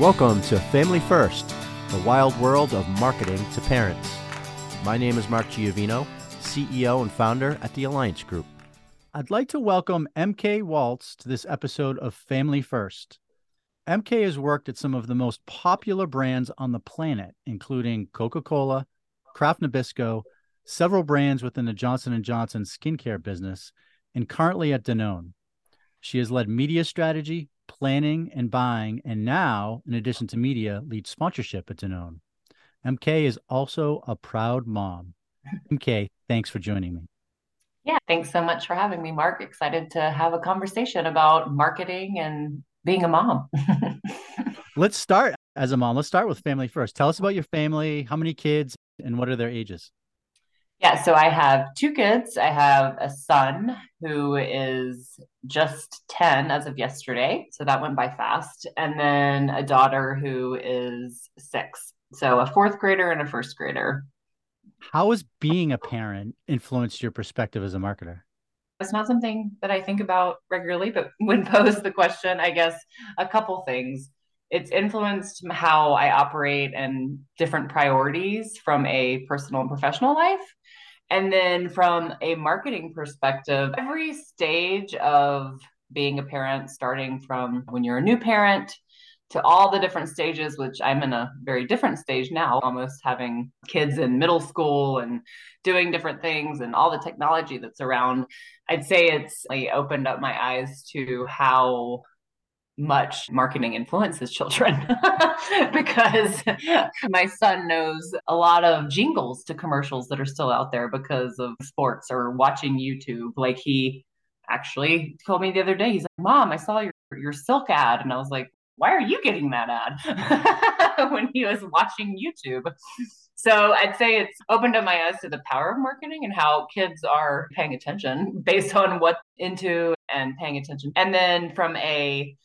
Welcome to Family First, the wild world of marketing to parents. My name is Mark Giovino, CEO and founder at the Alliance Group. I'd like to welcome MK Woltz to this episode of Family First. MK has worked at some of the most popular brands on the planet, including Coca-Cola, Kraft Nabisco, several brands within the Johnson & Johnson skincare business, and currently at Danone. She has led media strategy, planning, and buying, and now, in addition to media, leads sponsorship at Danone. MK is also a proud mom. MK, thanks for joining me. Yeah, thanks so much for having me, Mark. Excited to have a conversation about marketing and being a mom. Let's start as a mom. Let's start with family first. Tell us about your family. How many kids and what are their ages? Yeah, so I have two kids. I have a son who is just 10 as of yesterday. So that went by fast. And then a daughter who is six. So a fourth grader and a first grader. How has being a parent influenced your perspective as a marketer? It's not something that I think about regularly, but when posed the question, I guess a couple things. It's influenced how I operate and different priorities from a personal and professional life. And then from a marketing perspective, every stage of being a parent, starting from when you're a new parent to all the different stages, which I'm in a very different stage now, almost having kids in middle school and doing different things and all the technology that's around. I'd say it's like opened up my eyes to how much marketing influences children because my son knows a lot of jingles to commercials that are still out there because of sports or watching YouTube. Like he actually told me the other day, he's like, Mom, I saw your, your silk ad. And I was like, why are you getting that ad when he was watching YouTube? So I'd say it's opened up my eyes to the power of marketing and how kids are paying attention based on what into and paying attention. And then from a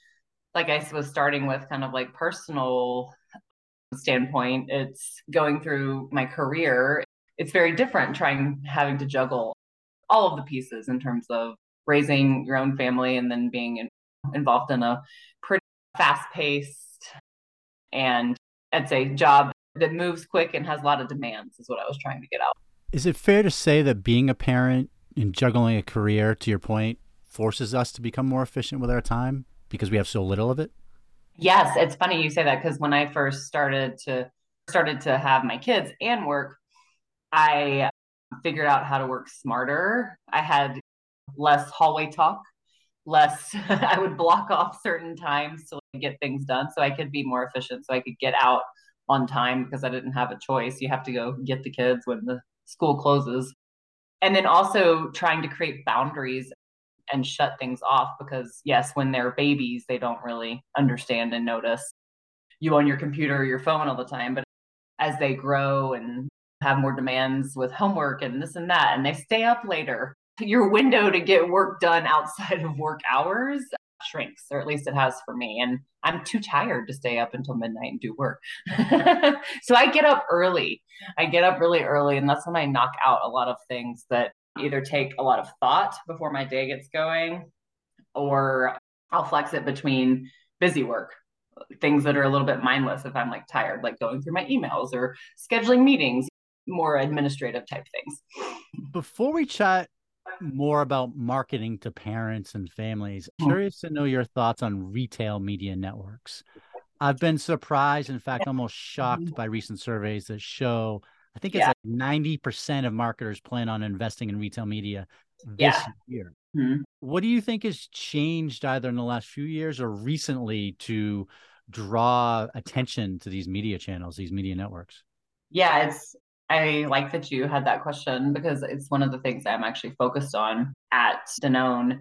like I was starting with kind of like personal standpoint, it's going through my career. It's very different trying having to juggle all of the pieces in terms of raising your own family and then being in, involved in a pretty fast paced and I'd say job that moves quick and has a lot of demands is what I was trying to get out. Is it fair to say that being a parent and juggling a career, to your point, forces us to become more efficient with our time because we have so little of it? Yes, it's funny you say that because when I first started to started to have my kids and work, I figured out how to work smarter. I had less hallway talk, less I would block off certain times to get things done so I could be more efficient so I could get out on time because I didn't have a choice. You have to go get the kids when the school closes. And then also trying to create boundaries and shut things off because, yes, when they're babies, they don't really understand and notice you on your computer or your phone all the time. But as they grow and have more demands with homework and this and that, and they stay up later, your window to get work done outside of work hours shrinks, or at least it has for me. And I'm too tired to stay up until midnight and do work. so I get up early. I get up really early, and that's when I knock out a lot of things that either take a lot of thought before my day gets going, or I'll flex it between busy work, things that are a little bit mindless if I'm like tired, like going through my emails or scheduling meetings, more administrative type things. Before we chat more about marketing to parents and families. Hmm. Curious to know your thoughts on retail media networks. I've been surprised, in fact, almost shocked by recent surveys that show I think it's yeah. like 90% of marketers plan on investing in retail media this yeah. year. Mm-hmm. What do you think has changed either in the last few years or recently to draw attention to these media channels, these media networks? Yeah, it's I like that you had that question because it's one of the things I'm actually focused on at Danone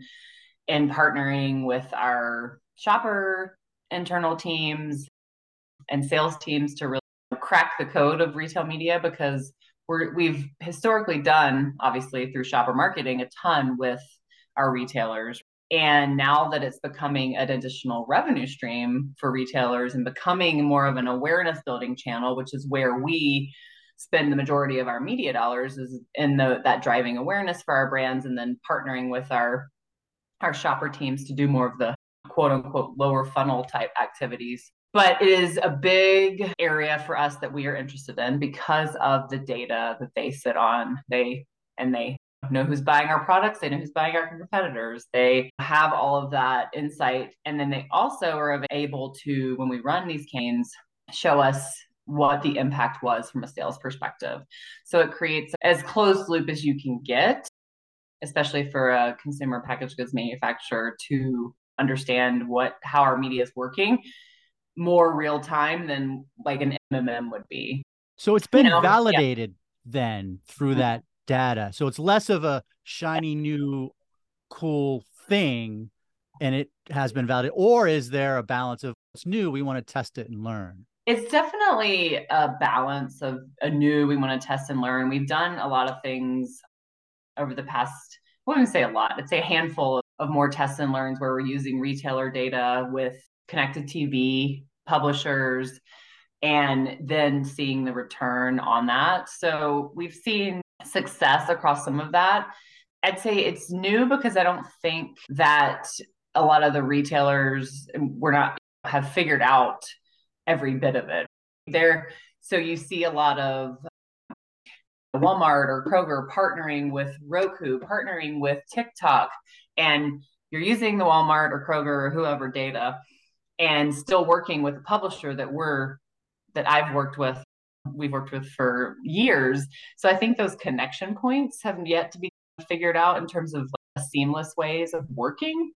in partnering with our shopper internal teams and sales teams to really crack the code of retail media because we're, we've historically done, obviously through shopper marketing, a ton with our retailers. And now that it's becoming an additional revenue stream for retailers and becoming more of an awareness building channel, which is where we spend the majority of our media dollars is in the that driving awareness for our brands and then partnering with our our shopper teams to do more of the quote unquote lower funnel type activities but it is a big area for us that we are interested in because of the data that they sit on. They and they know who's buying our products, they know who's buying our competitors. They have all of that insight. And then they also are able to, when we run these canes, show us what the impact was from a sales perspective. So it creates as closed loop as you can get, especially for a consumer packaged goods manufacturer to understand what how our media is working more real time than like an MMM would be. So it's been you know? validated yeah. then through mm-hmm. that data. So it's less of a shiny new cool thing and it has been validated or is there a balance of it's new we want to test it and learn? It's definitely a balance of a new we want to test and learn. We've done a lot of things over the past I wouldn't say a lot. I'd say a handful of more tests and learns where we're using retailer data with connected TV publishers and then seeing the return on that. So we've seen success across some of that. I'd say it's new because I don't think that a lot of the retailers we're not have figured out every bit of it. There so you see a lot of Walmart or Kroger partnering with Roku, partnering with TikTok and you're using the Walmart or Kroger or whoever data and still working with a publisher that we're that I've worked with we've worked with for years. So I think those connection points have yet to be figured out in terms of like seamless ways of working.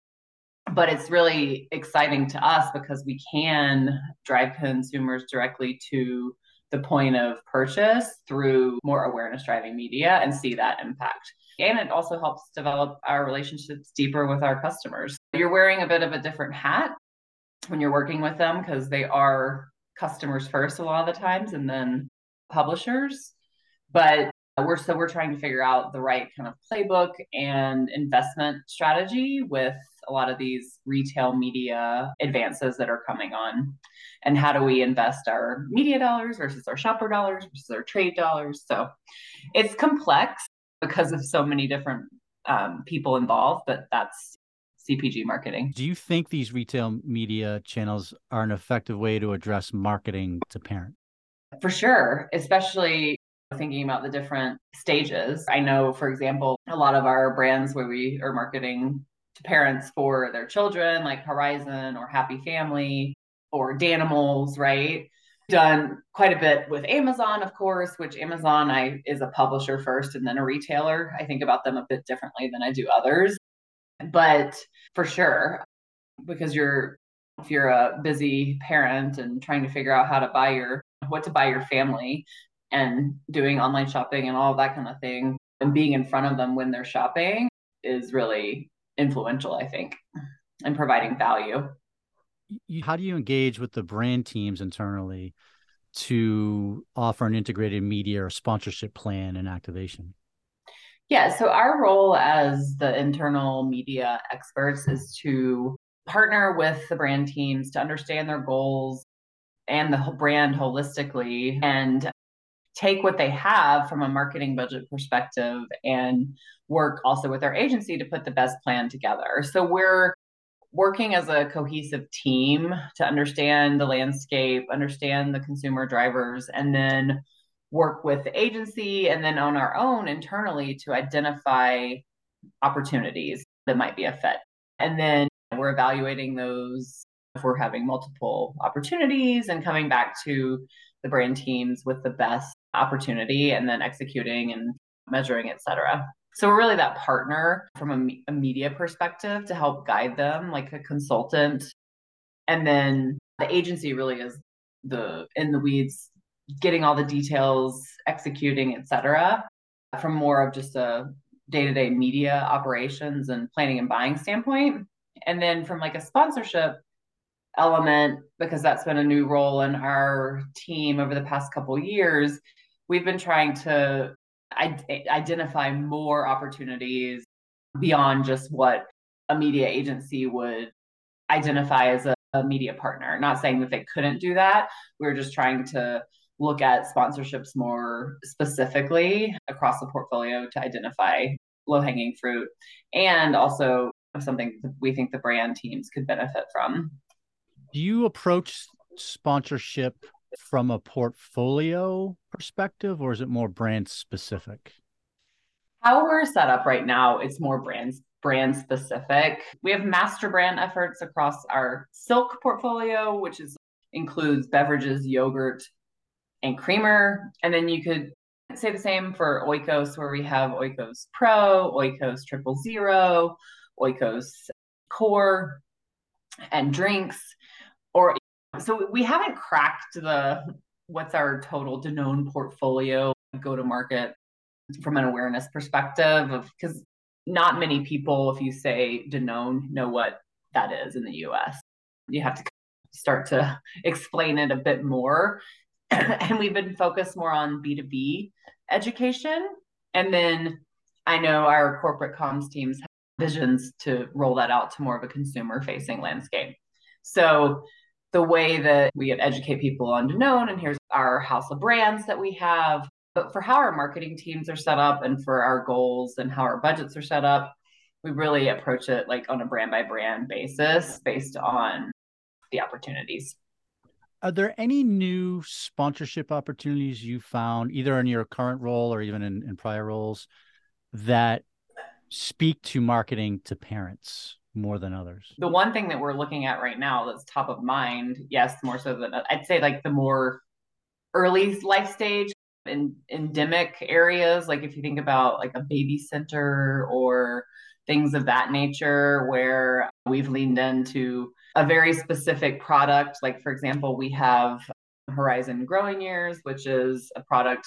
But it's really exciting to us because we can drive consumers directly to the point of purchase through more awareness driving media and see that impact. And it also helps develop our relationships deeper with our customers. You're wearing a bit of a different hat when you're working with them because they are customers first a lot of the times and then publishers. But we're so we're trying to figure out the right kind of playbook and investment strategy with a lot of these retail media advances that are coming on and how do we invest our media dollars versus our shopper dollars versus our trade dollars so it's complex because of so many different um, people involved but that's CPG marketing. Do you think these retail media channels are an effective way to address marketing to parents? For sure, especially thinking about the different stages. I know, for example, a lot of our brands where we are marketing to parents for their children, like Horizon or Happy Family or Danimals, right? Done quite a bit with Amazon, of course, which Amazon I is a publisher first and then a retailer. I think about them a bit differently than I do others. But for sure, because you're if you're a busy parent and trying to figure out how to buy your what to buy your family and doing online shopping and all that kind of thing and being in front of them when they're shopping is really influential i think and providing value. How do you engage with the brand teams internally to offer an integrated media or sponsorship plan and activation yeah, so our role as the internal media experts is to partner with the brand teams to understand their goals and the brand holistically and take what they have from a marketing budget perspective and work also with our agency to put the best plan together. So we're working as a cohesive team to understand the landscape, understand the consumer drivers, and then work with the agency and then on our own internally to identify opportunities that might be a fit. And then we're evaluating those if we're having multiple opportunities and coming back to the brand teams with the best opportunity and then executing and measuring, et cetera. So we're really that partner from a, a media perspective to help guide them like a consultant. And then the agency really is the in the weeds getting all the details, executing, etc., from more of just a day-to-day media operations and planning and buying standpoint. And then from like a sponsorship element, because that's been a new role in our team over the past couple years, we've been trying to identify more opportunities beyond just what a media agency would identify as a, a media partner. Not saying that they couldn't do that. We we're just trying to look at sponsorships more specifically across the portfolio to identify low hanging fruit and also something we think the brand teams could benefit from. Do you approach sponsorship from a portfolio perspective or is it more brand specific? How we're set up right now, it's more brands brand specific. We have master brand efforts across our silk portfolio, which is includes beverages, yogurt, and creamer. And then you could say the same for Oikos, where we have Oikos Pro, Oikos Triple Zero, Oikos Core, and drinks. Or so we haven't cracked the what's our total Danone portfolio go to market from an awareness perspective of because not many people, if you say Danone, know what that is in the US. You have to start to explain it a bit more. and we've been focused more on B2B education. And then I know our corporate comms teams have visions to roll that out to more of a consumer facing landscape. So the way that we educate people on Danone, and here's our house of brands that we have, but for how our marketing teams are set up and for our goals and how our budgets are set up, we really approach it like on a brand by brand basis based on the opportunities. Are there any new sponsorship opportunities you found, either in your current role or even in, in prior roles, that speak to marketing to parents more than others? The one thing that we're looking at right now that's top of mind, yes, more so than I'd say like the more early life stage in endemic areas like if you think about like a baby center or things of that nature where we've leaned into a very specific product. Like for example we have horizon growing years which is a product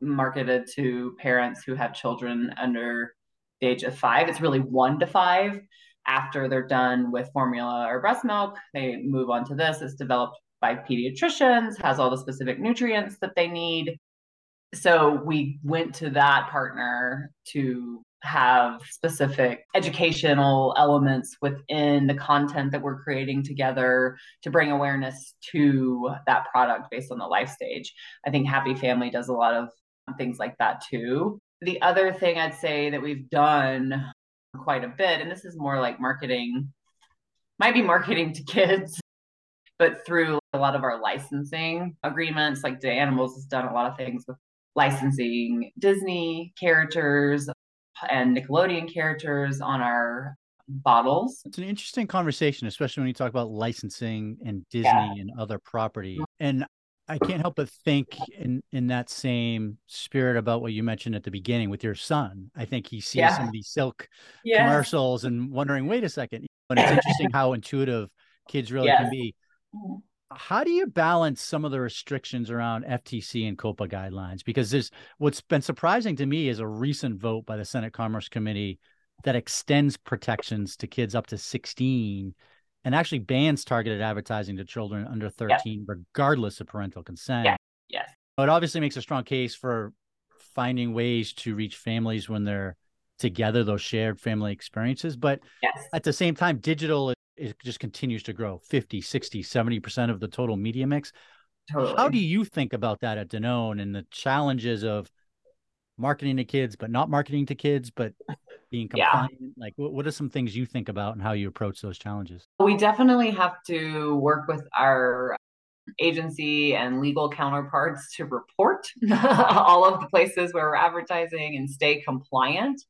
marketed to parents who have children under the age of five. It's really one to five. After they're done with formula or breast milk they move on to this. It's developed by pediatricians has all the specific nutrients that they need. So we went to that partner to have specific educational elements within the content that we're creating together to bring awareness to that product based on the life stage. I think Happy Family does a lot of things like that too. The other thing I'd say that we've done quite a bit, and this is more like marketing, might be marketing to kids, but through a lot of our licensing agreements, like Danimals has done a lot of things with licensing Disney characters and Nickelodeon characters on our bottles. It's an interesting conversation, especially when you talk about licensing and Disney yeah. and other property. Mm-hmm. And I can't help but think in in that same spirit about what you mentioned at the beginning with your son. I think he sees yeah. some of these silk yes. commercials and wondering, wait a second. And it's interesting how intuitive kids really can be. Mm-hmm. How do you balance some of the restrictions around FTC and COPPA guidelines? Because there's what's been surprising to me is a recent vote by the Senate Commerce Committee that extends protections to kids up to 16 and actually bans targeted advertising to children under 13, regardless of parental consent. Yeah. Yes. It obviously makes a strong case for finding ways to reach families when they're together, those shared family experiences. But yes. at the same time, digital it just continues to grow 50 60 70% of the total media mix totally. how do you think about that at danone and the challenges of marketing to kids but not marketing to kids but being compliant yeah. like what are some things you think about and how you approach those challenges we definitely have to work with our agency and legal counterparts to report all of the places where we're advertising and stay compliant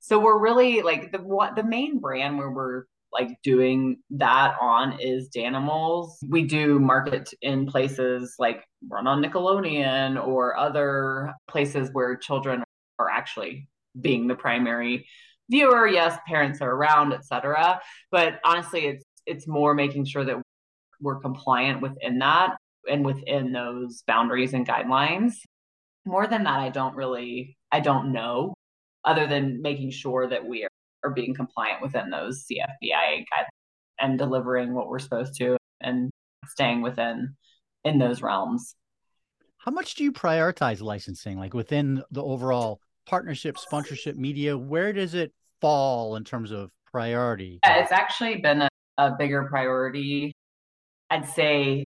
so we're really like the what the main brand where we're like doing that on is Danimals. We do market in places like run on Nickelodeon or other places where children are actually being the primary viewer. Yes, parents are around, etc. But honestly, it's it's more making sure that we're compliant within that and within those boundaries and guidelines. More than that, I don't really I don't know other than making sure that we are are being compliant within those CFBAI guidelines and delivering what we're supposed to and staying within in those realms. How much do you prioritize licensing like within the overall partnership, sponsorship, media? Where does it fall in terms of priority? Yeah, it's actually been a, a bigger priority. I'd say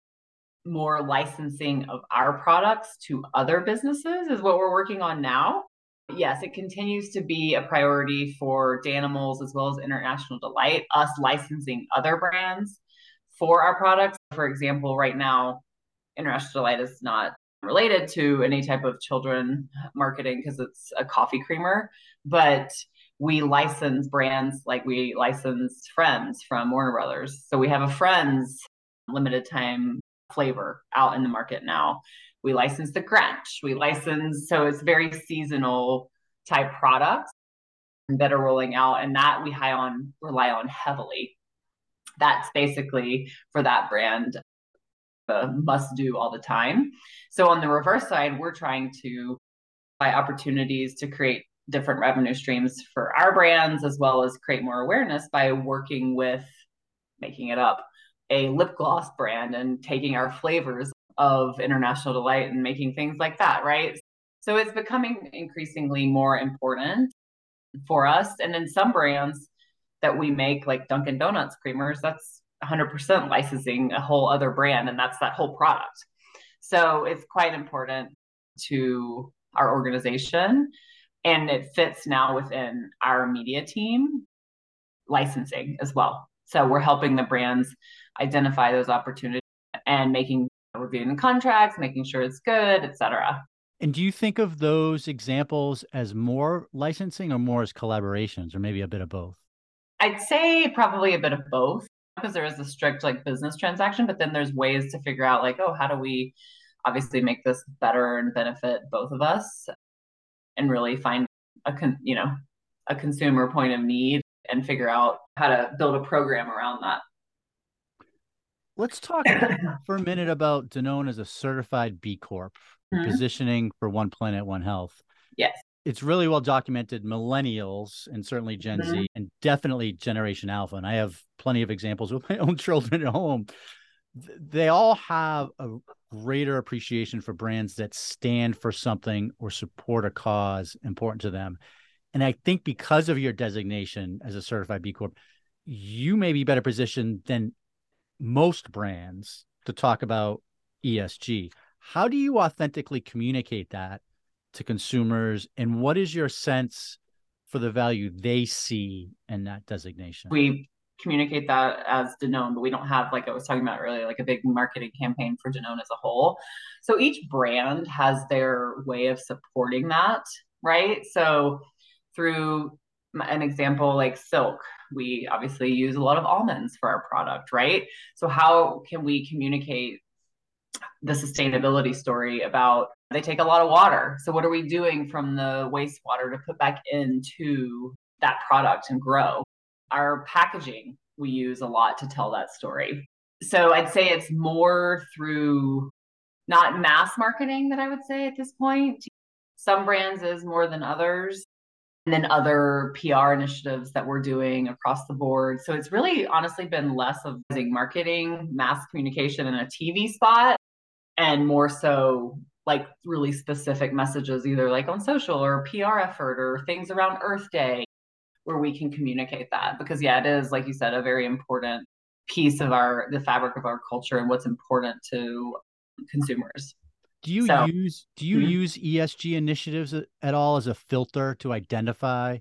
more licensing of our products to other businesses is what we're working on now yes, it continues to be a priority for Danimals as well as International Delight, us licensing other brands for our products. For example, right now, International Delight is not related to any type of children marketing because it's a coffee creamer, but we license brands like we license Friends from Warner Brothers. So we have a Friends limited time flavor out in the market now. We license the Grinch. We license, so it's very seasonal type products that are rolling out, and that we high on rely on heavily. That's basically for that brand a must do all the time. So on the reverse side, we're trying to buy opportunities to create different revenue streams for our brands as well as create more awareness by working with making it up a lip gloss brand and taking our flavors of international delight and making things like that right? So it's becoming increasingly more important for us. And in some brands that we make like dunkin donuts creamers that's 100% licensing a whole other brand and that's that whole product. So it's quite important to our organization and it fits now within our media team licensing as well. So we're helping the brands identify those opportunities and making reviewing contracts making sure it's good etc and do you think of those examples as more licensing or more as collaborations or maybe a bit of both i'd say probably a bit of both because there is a strict like business transaction but then there's ways to figure out like oh how do we obviously make this better and benefit both of us and really find a con- you know a consumer point of need and figure out how to build a program around that. Let's talk for a minute about Danone as a certified B Corp, mm-hmm. positioning for One Planet, One Health. Yes. It's really well documented. Millennials and certainly Gen mm-hmm. Z and definitely Generation Alpha. And I have plenty of examples with my own children at home. They all have a greater appreciation for brands that stand for something or support a cause important to them. And I think because of your designation as a certified B Corp, you may be better positioned than most brands to talk about ESG. How do you authentically communicate that to consumers? And what is your sense for the value they see in that designation? We communicate that as Danone, but we don't have, like I was talking about earlier, like a big marketing campaign for Danone as a whole. So each brand has their way of supporting that, right? So through an example like silk we obviously use a lot of almonds for our product right? So how can we communicate the sustainability story about they take a lot of water. So what are we doing from the wastewater to put back into that product and grow? Our packaging we use a lot to tell that story. So i'd say it's more through not mass marketing that i would say at this point. Some brands is more than others and then other PR initiatives that we're doing across the board. So it's really honestly been less of marketing, mass communication, and a TV spot, and more so like really specific messages, either like on social or PR effort or things around Earth Day, where we can communicate that. Because yeah, it is like you said, a very important piece of our the fabric of our culture and what's important to consumers. Do you so, use do you mm-hmm. use ESG initiatives at all as a filter to identify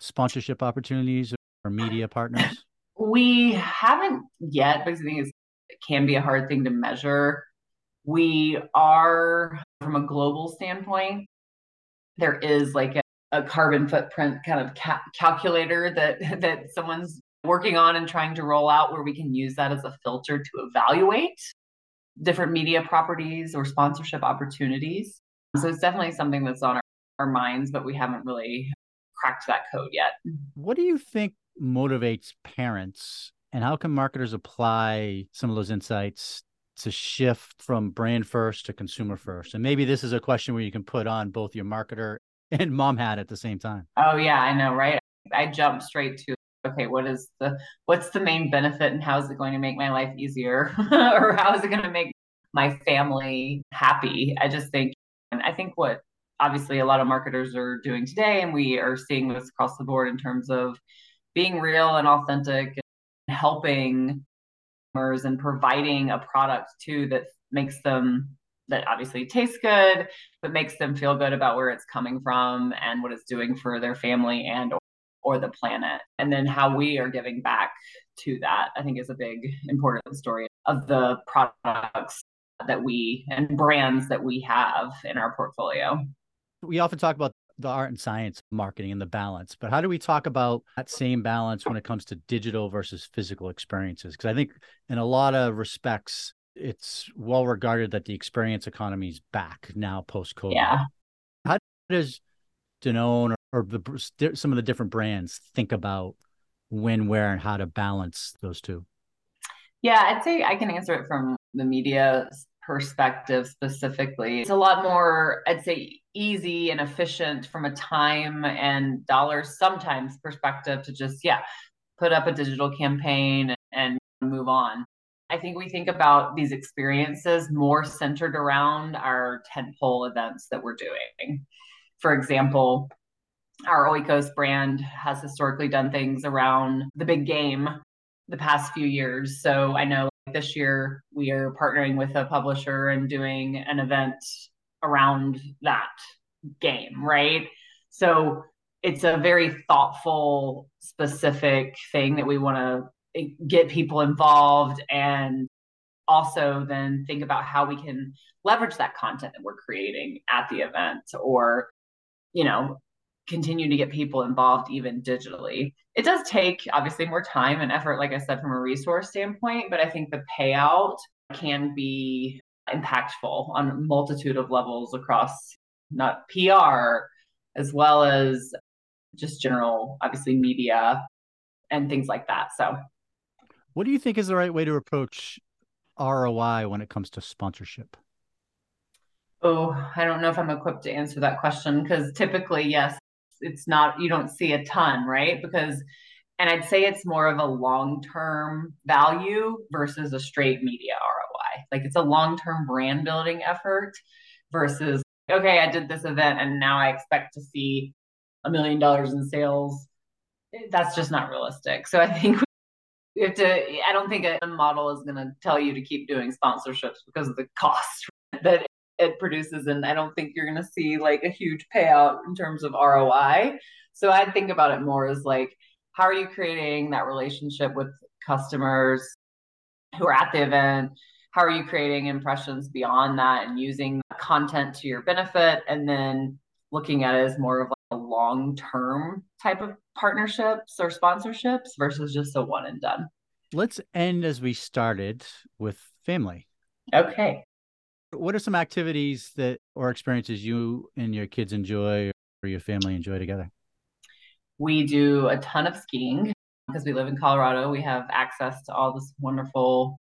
sponsorship opportunities or media partners? We haven't yet because I think it can be a hard thing to measure. We are from a global standpoint. There is like a, a carbon footprint kind of ca- calculator that that someone's working on and trying to roll out where we can use that as a filter to evaluate different media properties or sponsorship opportunities. So it's definitely something that's on our, our minds, but we haven't really cracked that code yet. What do you think motivates parents and how can marketers apply some of those insights to shift from brand first to consumer first? And maybe this is a question where you can put on both your marketer and mom hat at the same time. Oh yeah, I know, right? I jump straight to okay, what is the what's the main benefit and how is it going to make my life easier or how is it going to make my family happy? I just think and I think what obviously a lot of marketers are doing today and we are seeing this across the board in terms of being real and authentic and helping customers and providing a product too that makes them that obviously tastes good but makes them feel good about where it's coming from and what it's doing for their family and or the planet and then how we are giving back to that i think is a big important story of the products that we and brands that we have in our portfolio. We often talk about the art and science marketing and the balance, but how do we talk about that same balance when it comes to digital versus physical experiences? Because I think in a lot of respects, it's well regarded that the experience economy is back now post COVID. Yeah. How does Danone or, or the, some of the different brands think about when, where, and how to balance those two? Yeah, I'd say I can answer it from the media perspective specifically. It's a lot more, I'd say, easy and efficient from a time and dollars sometimes perspective to just, yeah, put up a digital campaign and move on. I think we think about these experiences more centered around our tentpole events that we're doing. For example, our Oikos brand has historically done things around the big game the past few years. So I know this year we are partnering with a publisher and doing an event around that game, right? So it's a very thoughtful, specific thing that we want to eh, get people involved and also then think about how we can leverage that content that we're creating at the event or you know continue to get people involved even digitally it does take obviously more time and effort like i said from a resource standpoint but i think the payout can be impactful on a multitude of levels across not pr as well as just general obviously media and things like that so what do you think is the right way to approach ROI when it comes to sponsorship? Oh, I don't know if I'm equipped to answer that question because typically, yes, it's not, you don't see a ton, right? Because, and I'd say it's more of a long term value versus a straight media ROI. Like it's a long term brand building effort versus, okay, I did this event and now I expect to see a million dollars in sales. Eh, that's just not realistic. So I think you have to i don't think a model is going to tell you to keep doing sponsorships because of the cost that it produces and i don't think you're going to see like a huge payout in terms of roi so i think about it more as like how are you creating that relationship with customers who are at the event how are you creating impressions beyond that and using content to your benefit and then looking at it as more of like a long term type of partnerships or sponsorships versus just a one and done. Let's end as we started with family. Okay. What are some activities that or experiences you and your kids enjoy or your family enjoy together? We do a ton of skiing because we live in Colorado. We have access to all this wonderful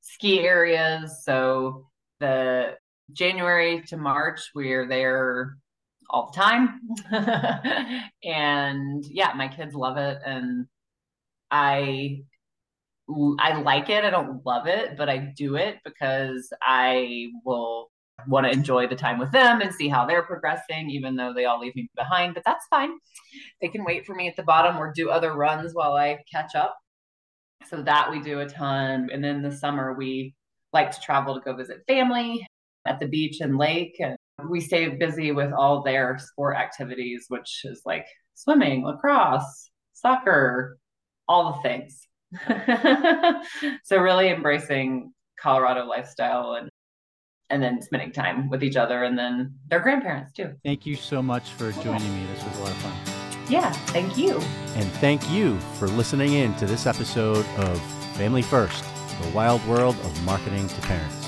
ski areas. So the January to March, we're there all the time. and yeah, my kids love it and I I like it. I don't love it, but I do it because I will want to enjoy the time with them and see how they're progressing, even though they all leave me behind. But that's fine. They can wait for me at the bottom or do other runs while I catch up. So that we do a ton. And then the summer, we like to travel to go visit family at the beach and lake. And we stay busy with all their sport activities, which is like swimming, lacrosse, soccer, all the things. so really embracing Colorado lifestyle and and then spending time with each other and then their grandparents too. Thank you so much for joining me. This was a lot of fun. Yeah, thank you. And thank you for listening in to this episode of Family First, the wild world of marketing to parents.